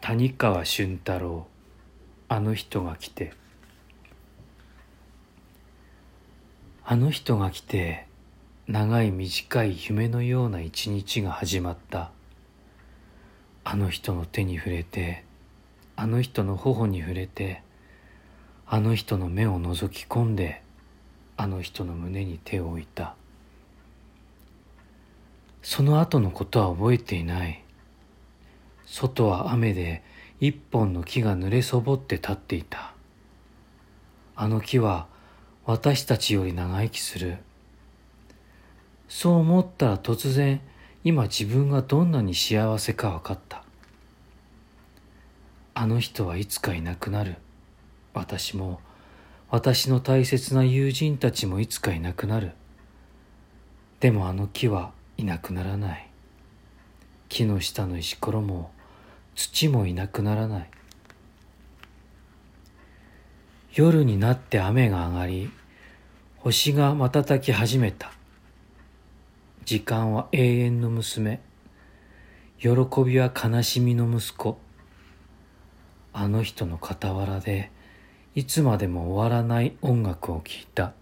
谷川俊太郎あの人が来て。あの人が来て長い短い夢のような一日が始まった。あの人の手に触れてあの人の頬に触れてあの人の目を覗き込んであの人の胸に手を置いた。その後のことは覚えていない。外は雨で一本の木が濡れそぼって立っていた。あの木は私たちより長生きする。そう思ったら突然今自分がどんなに幸せか分かった。あの人はいつかいなくなる。私も私の大切な友人たちもいつかいなくなる。でもあの木はいなくならない。木の下の石ころも土もいなくならない。夜になって雨が上がり星が瞬き始めた。時間は永遠の娘。喜びは悲しみの息子。あの人の傍らでいつまでも終わらない音楽を聴いた。